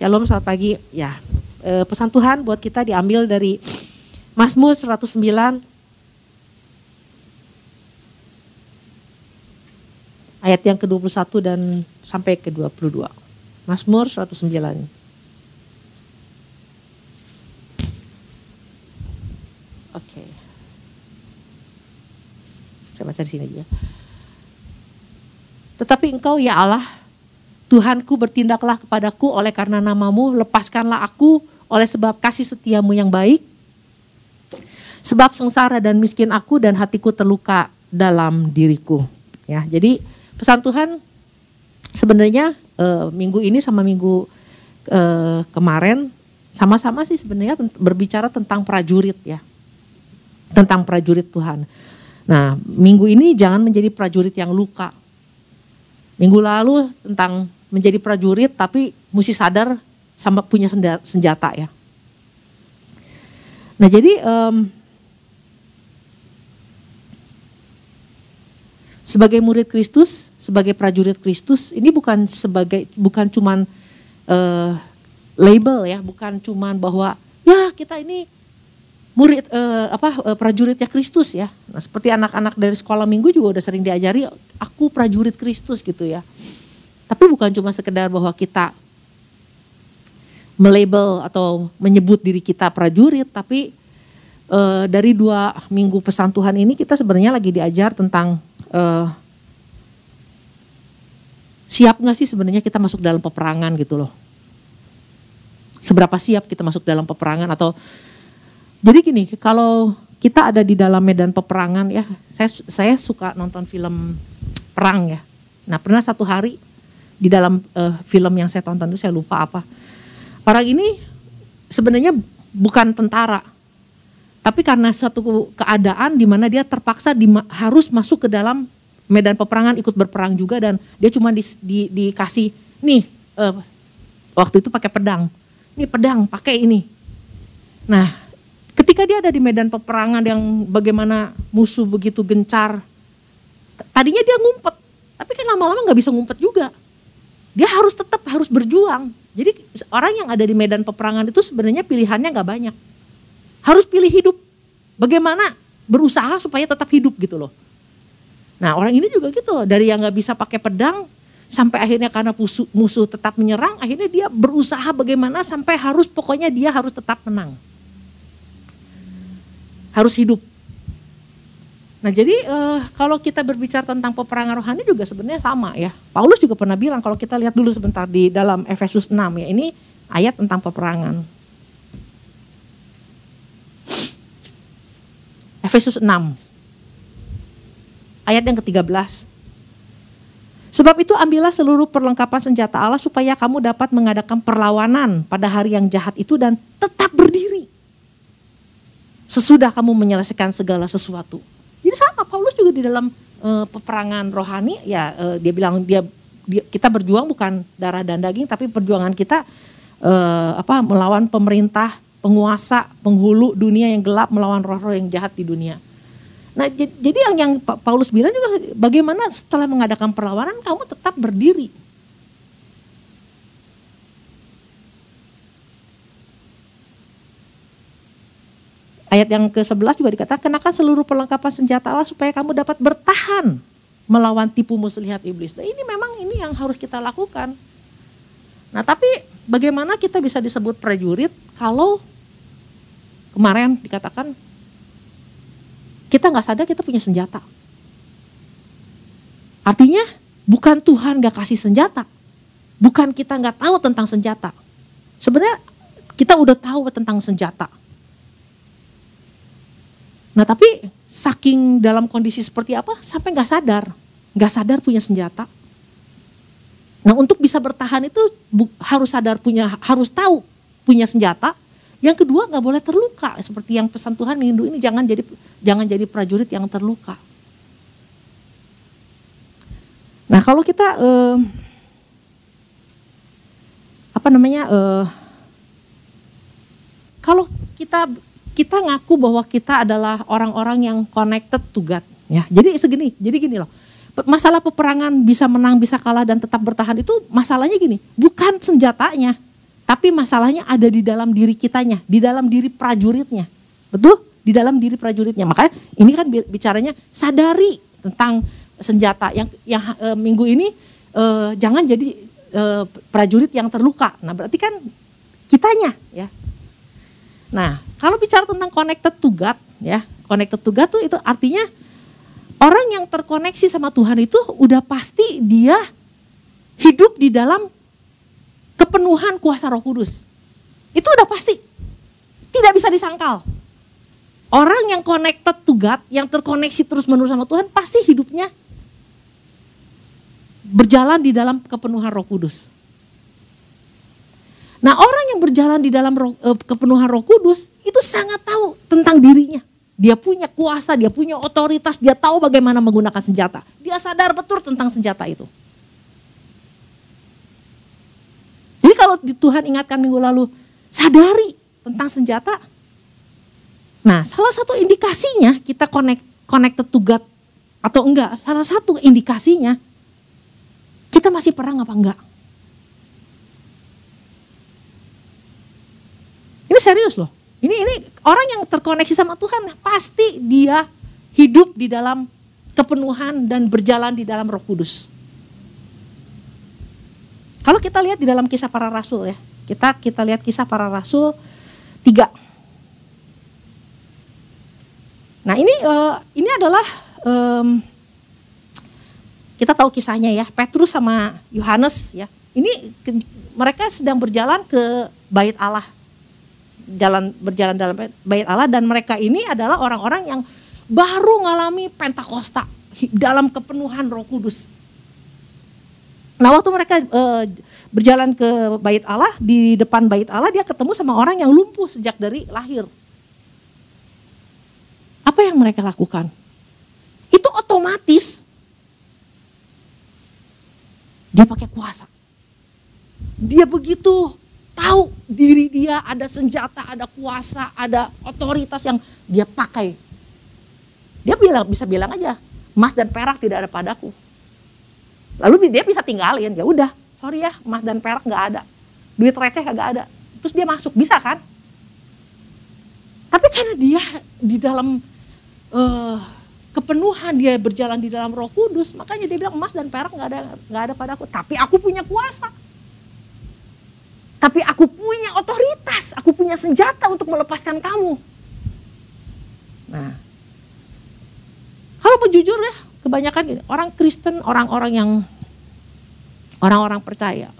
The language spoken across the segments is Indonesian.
Shalom, selamat pagi. Ya, eh, pesan Tuhan buat kita diambil dari Mazmur 109 ayat yang ke-21 dan sampai ke-22. Mazmur 109. Oke. Saya baca di sini aja. Tetapi engkau ya Allah, Tuhanku bertindaklah kepadaku oleh karena namamu, lepaskanlah aku oleh sebab kasih setiamu yang baik. Sebab sengsara dan miskin aku dan hatiku terluka dalam diriku. Ya, jadi pesan Tuhan sebenarnya e, minggu ini sama minggu e, kemarin sama-sama sih sebenarnya berbicara tentang prajurit ya. Tentang prajurit Tuhan. Nah, minggu ini jangan menjadi prajurit yang luka. Minggu lalu tentang menjadi prajurit tapi mesti sadar sama punya senjata ya. Nah jadi um, sebagai murid Kristus, sebagai prajurit Kristus, ini bukan sebagai bukan cuman uh, label ya, bukan cuman bahwa ya kita ini murid uh, apa uh, prajuritnya Kristus ya. Nah, seperti anak-anak dari sekolah minggu juga udah sering diajari aku prajurit Kristus gitu ya. Tapi bukan cuma sekedar bahwa kita melabel atau menyebut diri kita prajurit, tapi uh, dari dua minggu pesan Tuhan ini kita sebenarnya lagi diajar tentang uh, siap nggak sih sebenarnya kita masuk dalam peperangan gitu loh. Seberapa siap kita masuk dalam peperangan atau jadi gini kalau kita ada di dalam medan peperangan ya, saya saya suka nonton film perang ya. Nah pernah satu hari di dalam uh, film yang saya tonton itu saya lupa apa Orang ini sebenarnya bukan tentara, tapi karena satu keadaan di mana dia terpaksa di, harus masuk ke dalam medan peperangan ikut berperang juga dan dia cuma di, di, dikasih nih uh, waktu itu pakai pedang, ini pedang pakai ini. Nah, ketika dia ada di medan peperangan yang bagaimana musuh begitu gencar, tadinya dia ngumpet, tapi kan lama-lama nggak bisa ngumpet juga. Dia harus tetap harus berjuang. Jadi orang yang ada di medan peperangan itu sebenarnya pilihannya nggak banyak. Harus pilih hidup. Bagaimana berusaha supaya tetap hidup gitu loh. Nah orang ini juga gitu, dari yang nggak bisa pakai pedang sampai akhirnya karena musuh, musuh tetap menyerang, akhirnya dia berusaha bagaimana sampai harus pokoknya dia harus tetap menang. Harus hidup. Nah jadi uh, kalau kita berbicara tentang peperangan rohani juga sebenarnya sama ya. Paulus juga pernah bilang kalau kita lihat dulu sebentar di dalam Efesus 6 ya. Ini ayat tentang peperangan. Efesus 6 ayat yang ke-13. Sebab itu ambillah seluruh perlengkapan senjata Allah supaya kamu dapat mengadakan perlawanan pada hari yang jahat itu dan tetap berdiri. Sesudah kamu menyelesaikan segala sesuatu. Jadi sama Paulus juga di dalam uh, peperangan rohani ya uh, dia bilang dia, dia kita berjuang bukan darah dan daging tapi perjuangan kita uh, apa melawan pemerintah, penguasa, penghulu dunia yang gelap melawan roh-roh yang jahat di dunia. Nah, jadi yang yang Paulus bilang juga bagaimana setelah mengadakan perlawanan kamu tetap berdiri. Ayat yang ke-11 juga dikatakan, kenakan seluruh perlengkapan senjata Allah supaya kamu dapat bertahan melawan tipu muslihat iblis. Nah ini memang ini yang harus kita lakukan. Nah tapi bagaimana kita bisa disebut prajurit kalau kemarin dikatakan kita nggak sadar kita punya senjata. Artinya bukan Tuhan nggak kasih senjata, bukan kita nggak tahu tentang senjata. Sebenarnya kita udah tahu tentang senjata. Nah tapi saking dalam kondisi seperti apa sampai nggak sadar, nggak sadar punya senjata. Nah untuk bisa bertahan itu harus sadar punya, harus tahu punya senjata. Yang kedua nggak boleh terluka seperti yang pesan Tuhan minggu ini jangan jadi jangan jadi prajurit yang terluka. Nah kalau kita eh, apa namanya eh, kalau kita kita ngaku bahwa kita adalah orang-orang yang connected to God ya. Jadi segini, jadi gini loh. Masalah peperangan bisa menang, bisa kalah dan tetap bertahan itu masalahnya gini, bukan senjatanya, Tapi masalahnya ada di dalam diri kitanya, di dalam diri prajuritnya. Betul? Di dalam diri prajuritnya. Makanya ini kan bicaranya sadari tentang senjata yang yang e, minggu ini e, jangan jadi e, prajurit yang terluka. Nah, berarti kan kitanya ya. Nah, kalau bicara tentang connected to God ya, connected to God tuh itu artinya orang yang terkoneksi sama Tuhan itu udah pasti dia hidup di dalam kepenuhan kuasa Roh Kudus. Itu udah pasti. Tidak bisa disangkal. Orang yang connected to God, yang terkoneksi terus-menerus sama Tuhan, pasti hidupnya berjalan di dalam kepenuhan Roh Kudus. Nah, orang yang berjalan di dalam roh, eh, kepenuhan Roh Kudus itu sangat tahu tentang dirinya. Dia punya kuasa, dia punya otoritas, dia tahu bagaimana menggunakan senjata. Dia sadar betul tentang senjata itu. Jadi kalau Tuhan ingatkan minggu lalu, sadari tentang senjata. Nah, salah satu indikasinya kita connect, connected to God atau enggak, salah satu indikasinya kita masih perang apa enggak. Serius loh. Ini ini orang yang terkoneksi sama Tuhan pasti dia hidup di dalam kepenuhan dan berjalan di dalam Roh Kudus. Kalau kita lihat di dalam kisah para rasul ya, kita kita lihat kisah para rasul tiga. Nah ini uh, ini adalah um, kita tahu kisahnya ya Petrus sama Yohanes ya. Ini ke, mereka sedang berjalan ke bait Allah, jalan berjalan dalam bait Allah dan mereka ini adalah orang-orang yang baru mengalami Pentakosta dalam kepenuhan Roh Kudus. Nah waktu mereka uh, berjalan ke bait Allah, di depan bait Allah dia ketemu sama orang yang lumpuh sejak dari lahir. Apa yang mereka lakukan? Itu otomatis dia pakai kuasa. Dia begitu tahu diri dia ada senjata, ada kuasa, ada otoritas yang dia pakai. Dia bilang bisa bilang aja, emas dan perak tidak ada padaku Lalu dia bisa tinggalin, ya udah, sorry ya, emas dan perak nggak ada, duit receh nggak ada. Terus dia masuk, bisa kan? Tapi karena dia di dalam uh, kepenuhan dia berjalan di dalam Roh Kudus, makanya dia bilang emas dan perak nggak ada nggak ada padaku. Tapi aku punya kuasa. Tapi aku punya otoritas, aku punya senjata untuk melepaskan kamu. Nah, kalau mau jujur ya, kebanyakan gini, orang Kristen, orang-orang yang orang-orang percaya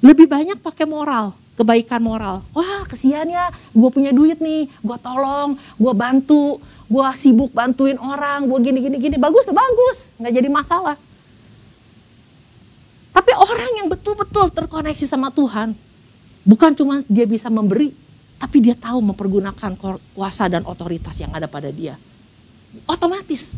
lebih banyak pakai moral, kebaikan moral. Wah kesian ya, gue punya duit nih, gue tolong, gue bantu, gue sibuk bantuin orang, gue gini gini gini, bagus bagus, nggak jadi masalah. Tapi orang yang betul-betul terkoneksi sama Tuhan, bukan cuma dia bisa memberi, tapi dia tahu mempergunakan kuasa dan otoritas yang ada pada dia. Otomatis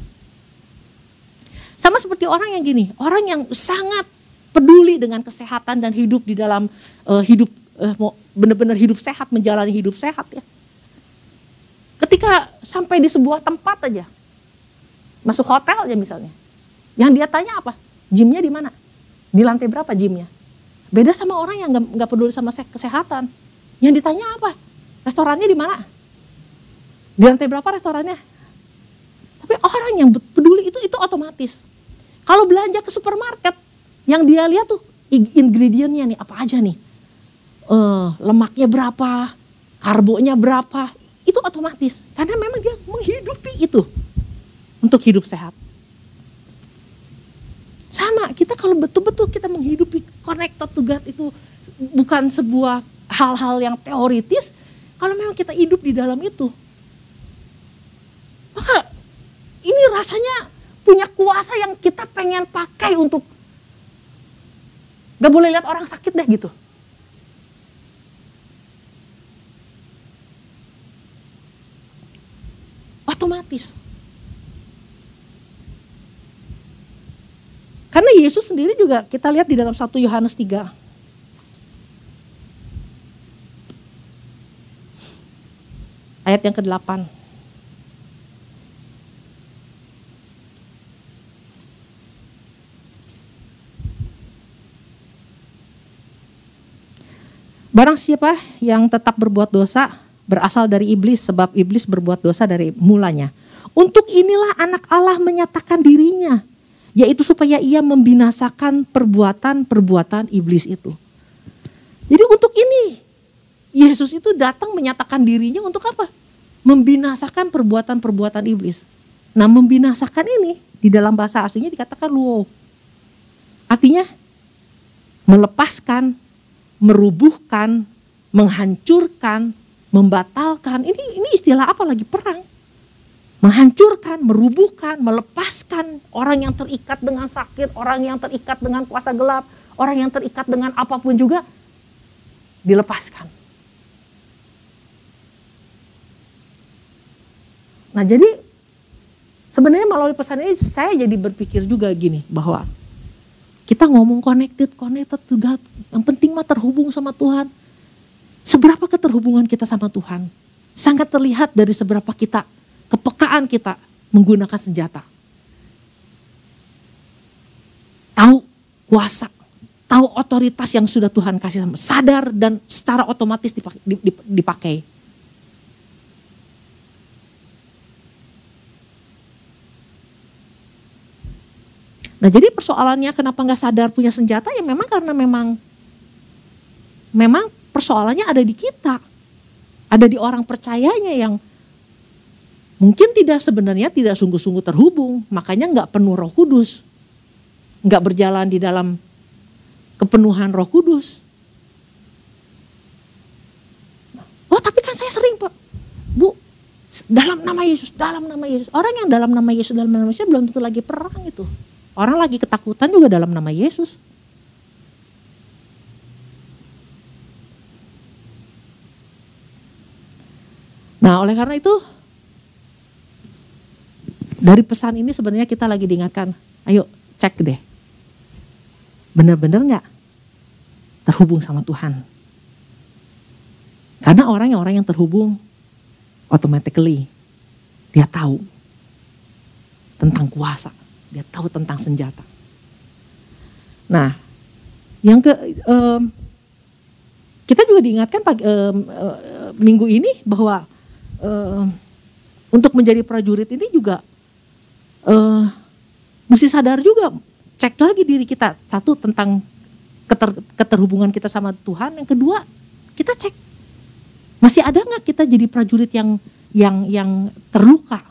sama seperti orang yang gini, orang yang sangat peduli dengan kesehatan dan hidup di dalam uh, hidup uh, benar-benar hidup sehat, menjalani hidup sehat ya. Ketika sampai di sebuah tempat aja, masuk hotel aja misalnya, yang dia tanya apa? Gymnya di mana? Di lantai berapa gymnya? Beda sama orang yang nggak peduli sama kesehatan. Yang ditanya apa? Restorannya di mana? Di lantai berapa restorannya? Tapi orang yang peduli itu itu otomatis. Kalau belanja ke supermarket, yang dia lihat tuh ingredientnya nih apa aja nih, uh, lemaknya berapa, karbonya berapa, itu otomatis karena memang dia menghidupi itu untuk hidup sehat. Sama, kita kalau betul-betul kita menghidupi connected to God itu bukan sebuah hal-hal yang teoritis, kalau memang kita hidup di dalam itu, maka ini rasanya punya kuasa yang kita pengen pakai untuk gak boleh lihat orang sakit deh gitu. Otomatis. Karena Yesus sendiri juga kita lihat di dalam 1 Yohanes 3. Ayat yang ke-8. Barang siapa yang tetap berbuat dosa berasal dari iblis sebab iblis berbuat dosa dari mulanya. Untuk inilah anak Allah menyatakan dirinya, yaitu supaya ia membinasakan perbuatan-perbuatan iblis itu. Jadi untuk ini Yesus itu datang menyatakan dirinya untuk apa? Membinasakan perbuatan-perbuatan iblis. Nah, membinasakan ini di dalam bahasa aslinya dikatakan luo. Artinya melepaskan, merubuhkan, menghancurkan, membatalkan. Ini ini istilah apa lagi perang? Menghancurkan, merubuhkan, melepaskan orang yang terikat dengan sakit, orang yang terikat dengan kuasa gelap, orang yang terikat dengan apa pun juga dilepaskan. Nah, jadi sebenarnya melalui pesan ini saya jadi berpikir juga gini bahwa kita ngomong connected, connected God. Yang penting mah terhubung sama Tuhan. Seberapa keterhubungan kita sama Tuhan? Sangat terlihat dari seberapa kita, kepekaan kita menggunakan senjata. Tahu kuasa, tahu otoritas yang sudah Tuhan kasih sama, sadar dan secara otomatis dipakai. Nah jadi persoalannya kenapa nggak sadar punya senjata ya memang karena memang memang persoalannya ada di kita, ada di orang percayanya yang mungkin tidak sebenarnya tidak sungguh-sungguh terhubung, makanya nggak penuh Roh Kudus, nggak berjalan di dalam kepenuhan Roh Kudus. Oh tapi kan saya sering pak, bu dalam nama Yesus, dalam nama Yesus. Orang yang dalam nama Yesus, dalam nama Yesus belum tentu lagi perang itu. Orang lagi ketakutan juga dalam nama Yesus. Nah, oleh karena itu dari pesan ini sebenarnya kita lagi diingatkan, ayo cek deh. Benar-benar nggak terhubung sama Tuhan? Karena orang yang orang yang terhubung automatically dia tahu tentang kuasa dia tahu tentang senjata. Nah, yang ke um, kita juga diingatkan pagi, um, uh, minggu ini bahwa um, untuk menjadi prajurit ini juga uh, mesti sadar juga cek lagi diri kita satu tentang keter, keterhubungan kita sama Tuhan, yang kedua kita cek masih ada nggak kita jadi prajurit yang yang yang terluka.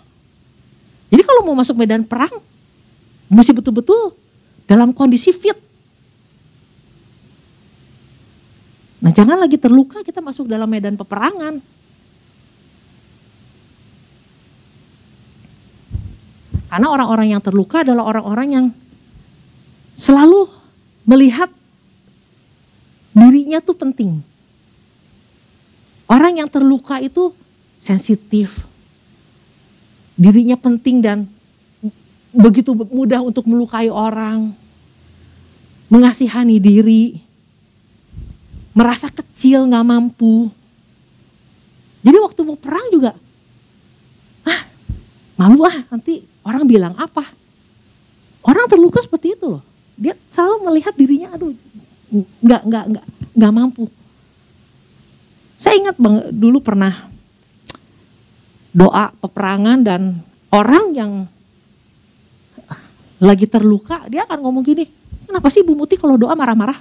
Jadi kalau mau masuk medan perang Mesti betul-betul dalam kondisi fit. Nah jangan lagi terluka kita masuk dalam medan peperangan. Karena orang-orang yang terluka adalah orang-orang yang selalu melihat dirinya tuh penting. Orang yang terluka itu sensitif. Dirinya penting dan begitu mudah untuk melukai orang, mengasihani diri, merasa kecil nggak mampu. Jadi waktu mau perang juga, ah malu ah nanti orang bilang apa. Orang terluka seperti itu loh. Dia selalu melihat dirinya, aduh nggak nggak nggak nggak mampu. Saya ingat bang dulu pernah doa peperangan dan orang yang lagi terluka, dia akan ngomong gini, kenapa sih Bu Muti kalau doa marah-marah?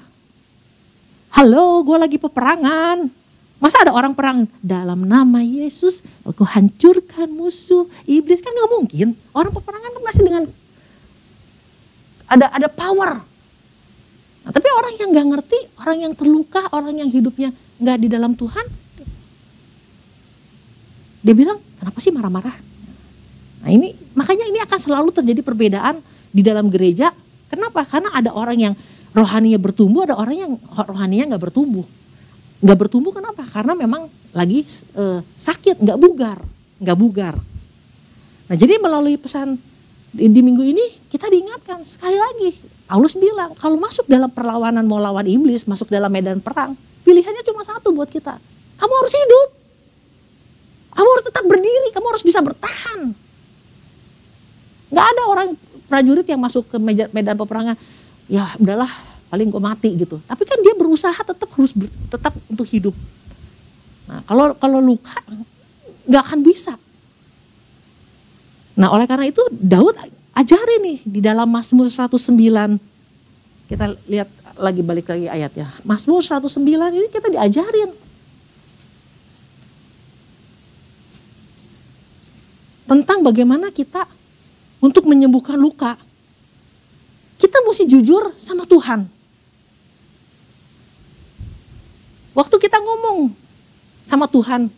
Halo, gue lagi peperangan. Masa ada orang perang dalam nama Yesus, aku hancurkan musuh iblis kan nggak mungkin. Orang peperangan kan masih dengan ada ada power. Nah, tapi orang yang nggak ngerti, orang yang terluka, orang yang hidupnya nggak di dalam Tuhan, dia bilang kenapa sih marah-marah? Nah ini makanya ini akan selalu terjadi perbedaan di dalam gereja. Kenapa? Karena ada orang yang rohaninya bertumbuh, ada orang yang rohaninya nggak bertumbuh. Nggak bertumbuh kenapa? Karena memang lagi e, sakit, nggak bugar, nggak bugar. Nah jadi melalui pesan di, di minggu ini kita diingatkan sekali lagi Paulus bilang kalau masuk dalam perlawanan mau lawan iblis, masuk dalam medan perang, pilihannya cuma satu buat kita. Kamu harus hidup. Kamu harus tetap berdiri, kamu harus bisa bertahan. Gak ada orang prajurit yang masuk ke medan peperangan, ya udahlah paling gue mati gitu. Tapi kan dia berusaha tetap harus ber, tetap untuk hidup. Nah kalau kalau luka nggak akan bisa. Nah oleh karena itu Daud ajari nih di dalam Mazmur 109. Kita lihat lagi balik lagi ayatnya. Mazmur 109 ini kita diajarin. Tentang bagaimana kita untuk menyembuhkan luka. Kita mesti jujur sama Tuhan. Waktu kita ngomong sama Tuhan,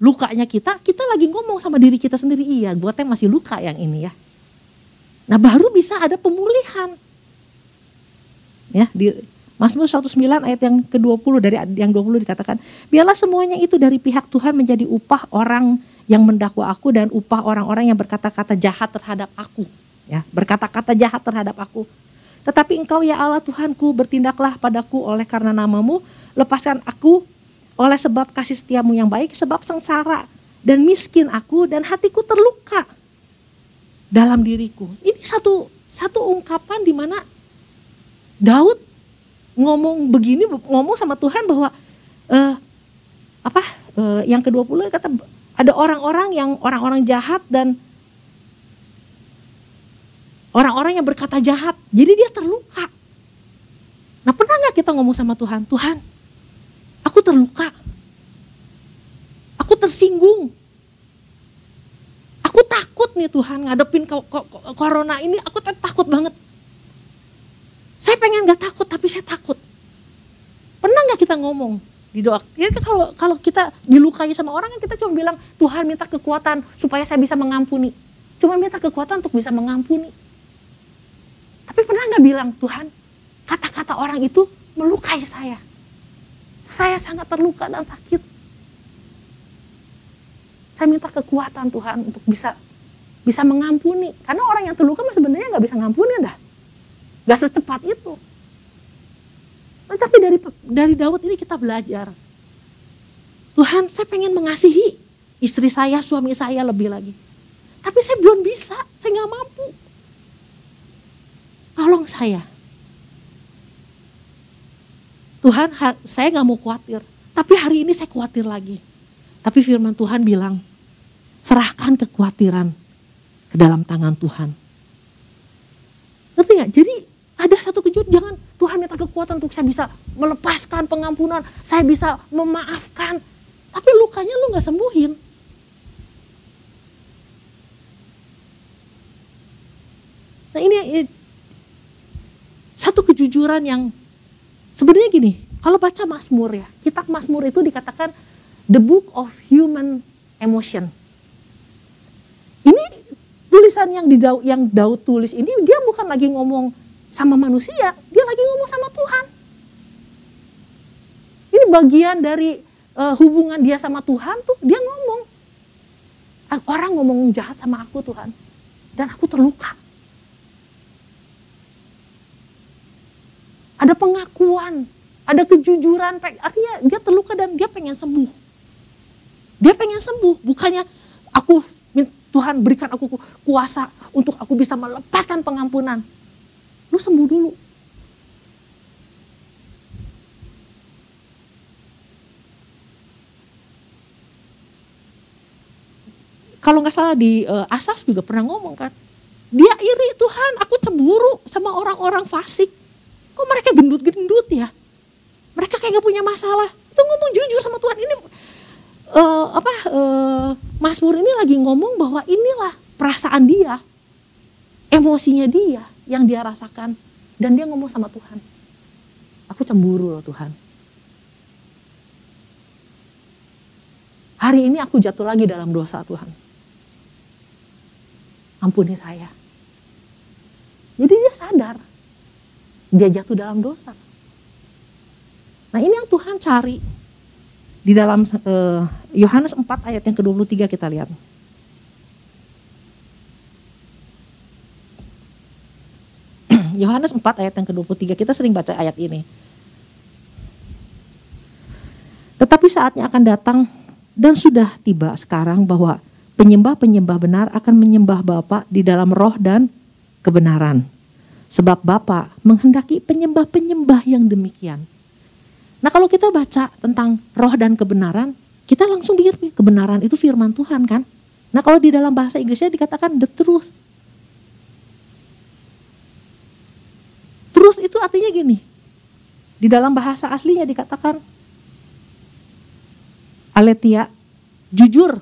lukanya kita, kita lagi ngomong sama diri kita sendiri, iya gue teh masih luka yang ini ya. Nah baru bisa ada pemulihan. Ya, di Mazmur 109 ayat yang ke-20 dari yang 20 dikatakan, biarlah semuanya itu dari pihak Tuhan menjadi upah orang yang mendakwa aku dan upah orang-orang yang berkata-kata jahat terhadap aku. Ya, berkata-kata jahat terhadap aku. Tetapi engkau ya Allah Tuhanku bertindaklah padaku oleh karena namamu, lepaskan aku oleh sebab kasih setiamu yang baik, sebab sengsara dan miskin aku dan hatiku terluka dalam diriku. Ini satu satu ungkapan di mana Daud ngomong begini, ngomong sama Tuhan bahwa uh, apa? Uh, yang ke-20 kata ada orang-orang yang orang-orang jahat dan orang-orang yang berkata jahat. Jadi dia terluka. Nah pernah nggak kita ngomong sama Tuhan, Tuhan, aku terluka, aku tersinggung, aku takut nih Tuhan ngadepin corona ini, aku takut banget. Saya pengen gak takut tapi saya takut. Pernah gak kita ngomong di doa? Ya kalau kalau kita dilukai sama orang kan kita cuma bilang Tuhan minta kekuatan supaya saya bisa mengampuni. Cuma minta kekuatan untuk bisa mengampuni. Tapi pernah nggak bilang Tuhan kata-kata orang itu melukai saya. Saya sangat terluka dan sakit. Saya minta kekuatan Tuhan untuk bisa bisa mengampuni. Karena orang yang terluka sebenarnya nggak bisa ngampuni dah. Gak secepat itu. Tapi dari dari Daud ini kita belajar. Tuhan saya pengen mengasihi istri saya, suami saya lebih lagi. Tapi saya belum bisa, saya nggak mampu. Tolong saya. Tuhan, saya nggak mau khawatir. Tapi hari ini saya khawatir lagi. Tapi firman Tuhan bilang, serahkan kekhawatiran ke dalam tangan Tuhan. Ngerti gak? Jadi ada satu kejutan, jangan Tuhan minta kekuatan untuk saya bisa melepaskan pengampunan, saya bisa memaafkan. Tapi lukanya lu gak sembuhin. Nah ini satu kejujuran yang sebenarnya gini, kalau baca Mazmur ya, kitab Mazmur itu dikatakan the book of human emotion. Ini tulisan yang di yang Daud tulis ini dia bukan lagi ngomong sama manusia, dia lagi ngomong sama Tuhan. Ini bagian dari uh, hubungan dia sama Tuhan tuh, dia ngomong. Orang ngomong jahat sama aku Tuhan, dan aku terluka. Ada pengakuan, ada kejujuran, artinya dia terluka dan dia pengen sembuh. Dia pengen sembuh, bukannya aku Tuhan berikan aku kuasa untuk aku bisa melepaskan pengampunan lu sembuh dulu. Kalau nggak salah di uh, Asaf juga pernah ngomong kan, dia iri Tuhan, aku cemburu sama orang-orang fasik. Kok mereka gendut-gendut ya? Mereka kayak gak punya masalah. Itu ngomong jujur sama Tuhan. Ini uh, apa? Uh, ini lagi ngomong bahwa inilah perasaan dia, emosinya dia yang dia rasakan. Dan dia ngomong sama Tuhan. Aku cemburu loh Tuhan. Hari ini aku jatuh lagi dalam dosa Tuhan. Ampuni saya. Jadi dia sadar. Dia jatuh dalam dosa. Nah ini yang Tuhan cari. Di dalam uh, Yohanes 4 ayat yang ke-23 kita lihat. Yohanes 4 ayat yang ke-23 kita sering baca ayat ini. Tetapi saatnya akan datang dan sudah tiba sekarang bahwa penyembah-penyembah benar akan menyembah Bapa di dalam roh dan kebenaran. Sebab Bapa menghendaki penyembah-penyembah yang demikian. Nah kalau kita baca tentang roh dan kebenaran, kita langsung pikir kebenaran itu firman Tuhan kan. Nah kalau di dalam bahasa Inggrisnya dikatakan the truth. Truth itu artinya gini. Di dalam bahasa aslinya dikatakan aletia jujur.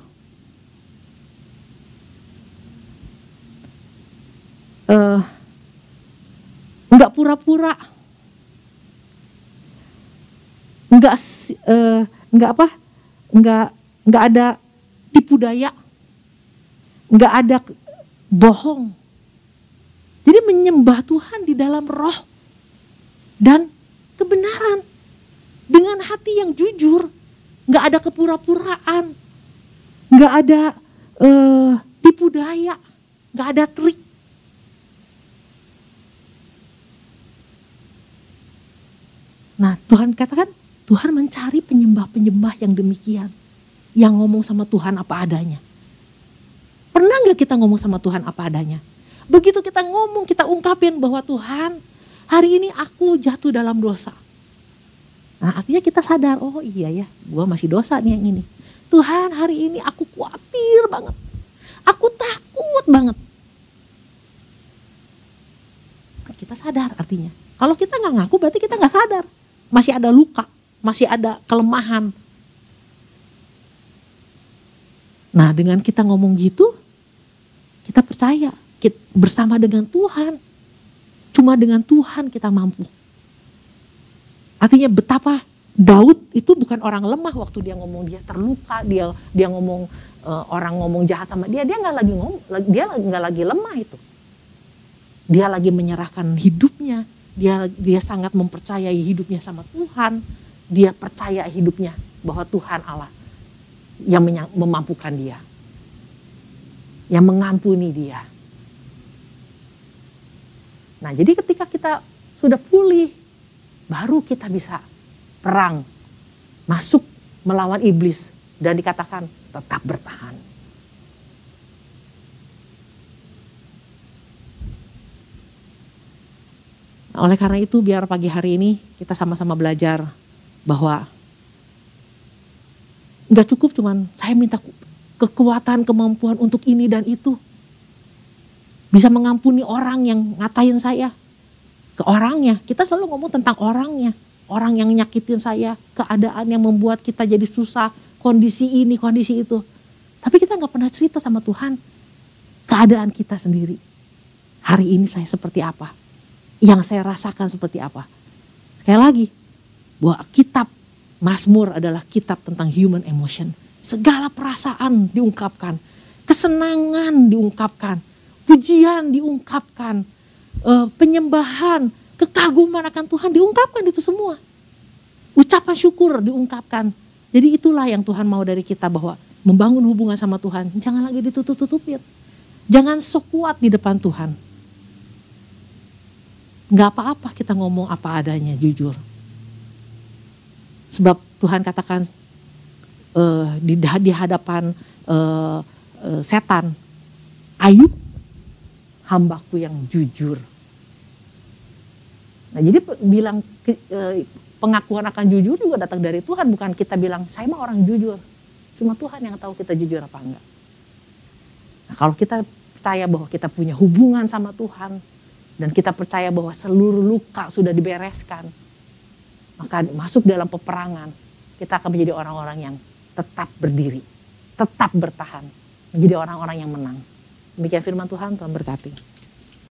Uh, nggak pura-pura. Nggak uh, nggak apa nggak nggak ada tipu daya. Nggak ada bohong. Jadi menyembah Tuhan di dalam roh dan kebenaran. Dengan hati yang jujur. Nggak ada kepura-puraan. Nggak ada uh, tipu daya. Nggak ada trik Nah Tuhan katakan, Tuhan mencari penyembah-penyembah yang demikian. Yang ngomong sama Tuhan apa adanya. Pernah nggak kita ngomong sama Tuhan apa adanya? Begitu kita ngomong, kita ungkapin bahwa Tuhan, hari ini aku jatuh dalam dosa. Nah artinya kita sadar, oh iya ya, gue masih dosa nih yang ini. Tuhan hari ini aku khawatir banget. Aku takut banget. Kita sadar artinya. Kalau kita nggak ngaku berarti kita nggak sadar masih ada luka, masih ada kelemahan. Nah, dengan kita ngomong gitu, kita percaya kita bersama dengan Tuhan. Cuma dengan Tuhan kita mampu. Artinya betapa Daud itu bukan orang lemah waktu dia ngomong dia terluka, dia dia ngomong uh, orang ngomong jahat sama dia, dia nggak lagi ngomong, dia nggak lagi lemah itu. Dia lagi menyerahkan hidupnya, dia dia sangat mempercayai hidupnya sama Tuhan. Dia percaya hidupnya bahwa Tuhan Allah yang memampukan dia. Yang mengampuni dia. Nah, jadi ketika kita sudah pulih, baru kita bisa perang, masuk melawan iblis dan dikatakan tetap bertahan. Oleh karena itu biar pagi hari ini kita sama-sama belajar bahwa nggak cukup cuman saya minta kekuatan, kemampuan untuk ini dan itu. Bisa mengampuni orang yang ngatain saya. Ke orangnya, kita selalu ngomong tentang orangnya. Orang yang nyakitin saya, keadaan yang membuat kita jadi susah, kondisi ini, kondisi itu. Tapi kita nggak pernah cerita sama Tuhan keadaan kita sendiri. Hari ini saya seperti apa? Yang saya rasakan seperti apa. Sekali lagi, bahwa kitab Mazmur adalah kitab tentang human emotion. Segala perasaan diungkapkan, kesenangan diungkapkan, pujian diungkapkan, uh, penyembahan, kekaguman akan Tuhan diungkapkan itu semua. Ucapan syukur diungkapkan. Jadi itulah yang Tuhan mau dari kita bahwa membangun hubungan sama Tuhan. Jangan lagi ditutup-tutupin. Jangan sok kuat di depan Tuhan nggak apa-apa kita ngomong apa adanya jujur. Sebab Tuhan katakan uh, di, di hadapan uh, uh, setan, Ayub hambaku yang jujur. Nah jadi bilang pengakuan akan jujur juga datang dari Tuhan, bukan kita bilang saya mah orang jujur. Cuma Tuhan yang tahu kita jujur apa enggak. Nah, kalau kita percaya bahwa kita punya hubungan sama Tuhan, dan kita percaya bahwa seluruh luka sudah dibereskan, maka masuk dalam peperangan, kita akan menjadi orang-orang yang tetap berdiri, tetap bertahan, menjadi orang-orang yang menang. Demikian firman Tuhan, Tuhan berkati.